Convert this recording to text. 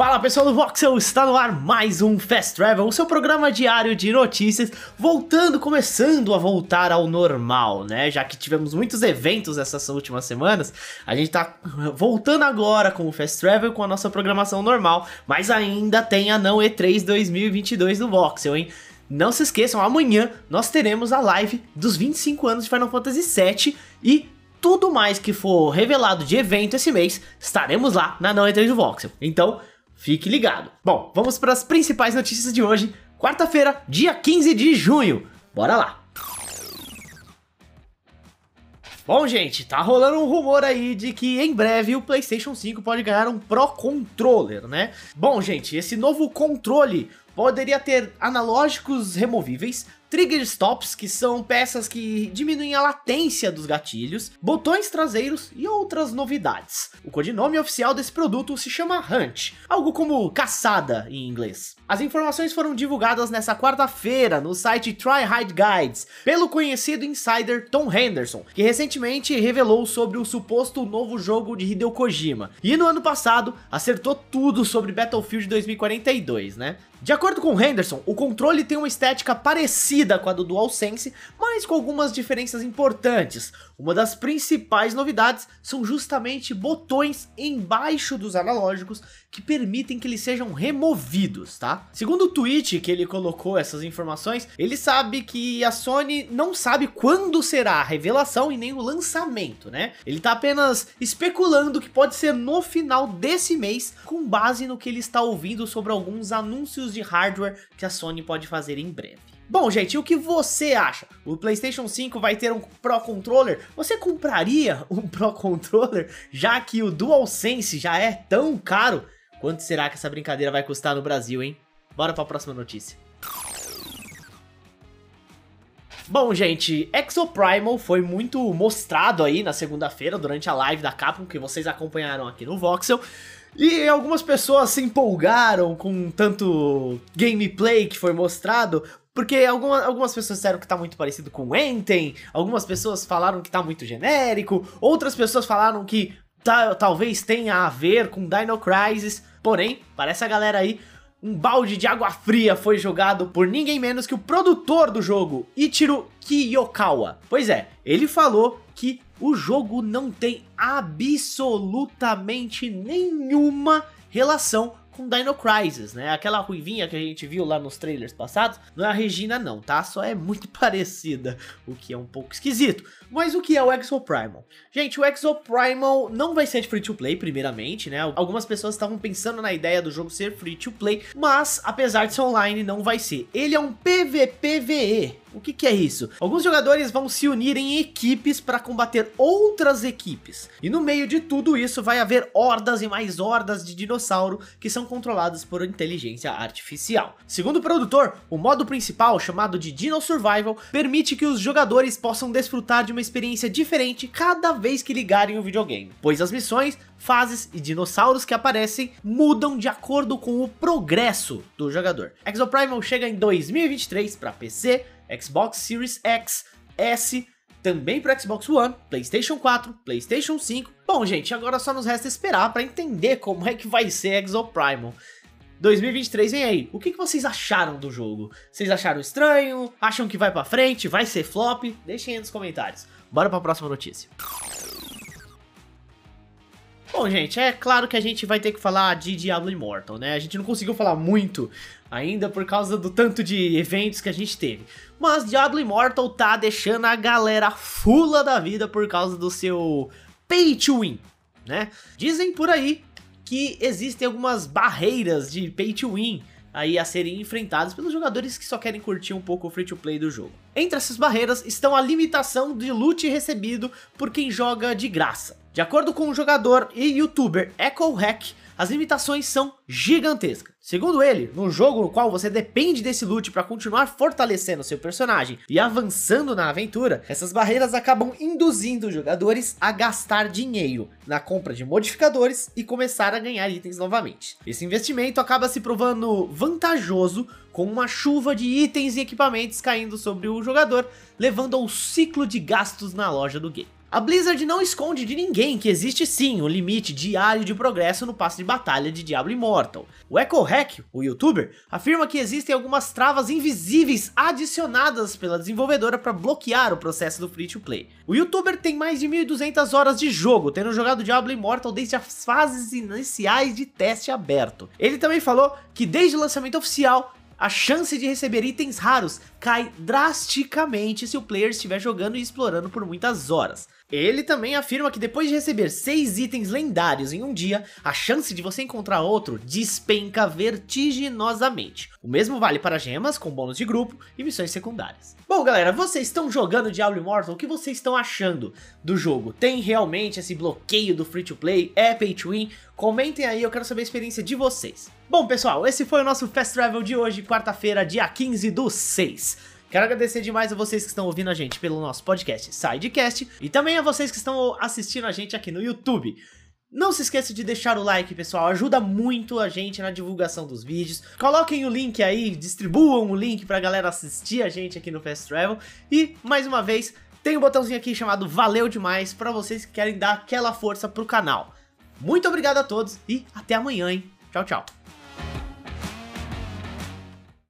Fala pessoal do Voxel, está no ar mais um Fast Travel, o seu programa diário de notícias, voltando, começando a voltar ao normal, né? Já que tivemos muitos eventos essas últimas semanas, a gente tá voltando agora com o Fast Travel com a nossa programação normal, mas ainda tem a não E3 2022 do Voxel, hein? Não se esqueçam, amanhã nós teremos a live dos 25 anos de Final Fantasy VII e tudo mais que for revelado de evento esse mês, estaremos lá na Não E3 do Voxel. Então, Fique ligado. Bom, vamos para as principais notícias de hoje, quarta-feira, dia 15 de junho. Bora lá. Bom, gente, tá rolando um rumor aí de que em breve o PlayStation 5 pode ganhar um Pro Controller, né? Bom, gente, esse novo controle poderia ter analógicos removíveis, trigger stops, que são peças que diminuem a latência dos gatilhos, botões traseiros e outras novidades. O codinome oficial desse produto se chama Hunt, algo como caçada em inglês. As informações foram divulgadas nessa quarta-feira no site Try Hide Guides, pelo conhecido insider Tom Henderson, que recentemente revelou sobre o suposto novo jogo de Hideo Kojima. E no ano passado acertou tudo sobre Battlefield 2042, né? De acordo com Henderson, o controle tem uma estética parecida com a do DualSense, mas com algumas diferenças importantes. Uma das principais novidades são justamente botões embaixo dos analógicos que permitem que eles sejam removidos, tá? Segundo o tweet que ele colocou essas informações, ele sabe que a Sony não sabe quando será a revelação e nem o lançamento, né? Ele tá apenas especulando que pode ser no final desse mês, com base no que ele está ouvindo sobre alguns anúncios de hardware que a Sony pode fazer em breve. Bom, gente, o que você acha? O PlayStation 5 vai ter um Pro Controller? Você compraria um Pro Controller, já que o DualSense já é tão caro? Quanto será que essa brincadeira vai custar no Brasil, hein? Bora para a próxima notícia. Bom, gente, Exoprimal foi muito mostrado aí na segunda-feira durante a live da Capcom que vocês acompanharam aqui no Voxel. E algumas pessoas se empolgaram com tanto gameplay que foi mostrado, porque alguma, algumas pessoas disseram que tá muito parecido com Enten, algumas pessoas falaram que tá muito genérico, outras pessoas falaram que tá, talvez tenha a ver com Dino Crisis. Porém, para essa galera aí, um balde de água fria foi jogado por ninguém menos que o produtor do jogo, Ichiro Kiyokawa. Pois é, ele falou que o jogo não tem absolutamente nenhuma relação com Dino Crisis, né? Aquela ruivinha que a gente viu lá nos trailers passados, não é a Regina não, tá? Só é muito parecida, o que é um pouco esquisito. Mas o que é o Exoprimal? Gente, o Exoprimal não vai ser de free to play, primeiramente, né? Algumas pessoas estavam pensando na ideia do jogo ser free to play, mas apesar de ser online, não vai ser. Ele é um PVPVE, o que, que, é isso? Alguns jogadores vão se unir em equipes para combater outras equipes. E no meio de tudo isso vai haver hordas e mais hordas de dinossauro que são controlados por inteligência artificial. Segundo o produtor, o modo principal, chamado de Dino Survival, permite que os jogadores possam desfrutar de uma experiência diferente cada vez que ligarem o videogame, pois as missões fases e dinossauros que aparecem mudam de acordo com o progresso do jogador. Exoprimal chega em 2023 para PC, Xbox Series X, S, também para Xbox One, PlayStation 4, PlayStation 5. Bom, gente, agora só nos resta esperar para entender como é que vai ser Exoprimal. 2023 vem aí. O que, que vocês acharam do jogo? Vocês acharam estranho? Acham que vai para frente? Vai ser flop? Deixem aí nos comentários. Bora para a próxima notícia. Bom, gente, é claro que a gente vai ter que falar de Diablo Immortal, né? A gente não conseguiu falar muito ainda por causa do tanto de eventos que a gente teve. Mas Diablo Immortal tá deixando a galera fula da vida por causa do seu pay to win, né? Dizem por aí que existem algumas barreiras de pay to win aí a serem enfrentadas pelos jogadores que só querem curtir um pouco o free to play do jogo. Entre essas barreiras estão a limitação de loot recebido por quem joga de graça. De acordo com o jogador e youtuber Echo Hack, as limitações são gigantescas. Segundo ele, no jogo no qual você depende desse loot para continuar fortalecendo seu personagem e avançando na aventura, essas barreiras acabam induzindo os jogadores a gastar dinheiro na compra de modificadores e começar a ganhar itens novamente. Esse investimento acaba se provando vantajoso com uma chuva de itens e equipamentos caindo sobre o jogador, levando ao ciclo de gastos na loja do game. A Blizzard não esconde de ninguém que existe sim um limite diário de progresso no passe de batalha de Diablo Immortal. O Echo Hack, o youtuber, afirma que existem algumas travas invisíveis adicionadas pela desenvolvedora para bloquear o processo do free to play. O youtuber tem mais de 1200 horas de jogo, tendo jogado Diablo Immortal desde as fases iniciais de teste aberto. Ele também falou que desde o lançamento oficial a chance de receber itens raros cai drasticamente se o player estiver jogando e explorando por muitas horas. Ele também afirma que depois de receber 6 itens lendários em um dia, a chance de você encontrar outro despenca vertiginosamente. O mesmo vale para gemas com bônus de grupo e missões secundárias. Bom galera, vocês estão jogando Diablo Immortal, o que vocês estão achando do jogo? Tem realmente esse bloqueio do free to play? É pay to win? Comentem aí, eu quero saber a experiência de vocês. Bom pessoal, esse foi o nosso Fast Travel de hoje, quarta-feira, dia 15 do 6. Quero agradecer demais a vocês que estão ouvindo a gente pelo nosso podcast Sidecast e também a vocês que estão assistindo a gente aqui no YouTube. Não se esqueça de deixar o like, pessoal, ajuda muito a gente na divulgação dos vídeos. Coloquem o link aí, distribuam o link pra galera assistir a gente aqui no Fast Travel. E, mais uma vez, tem um botãozinho aqui chamado Valeu Demais para vocês que querem dar aquela força pro canal. Muito obrigado a todos e até amanhã, hein? Tchau, tchau.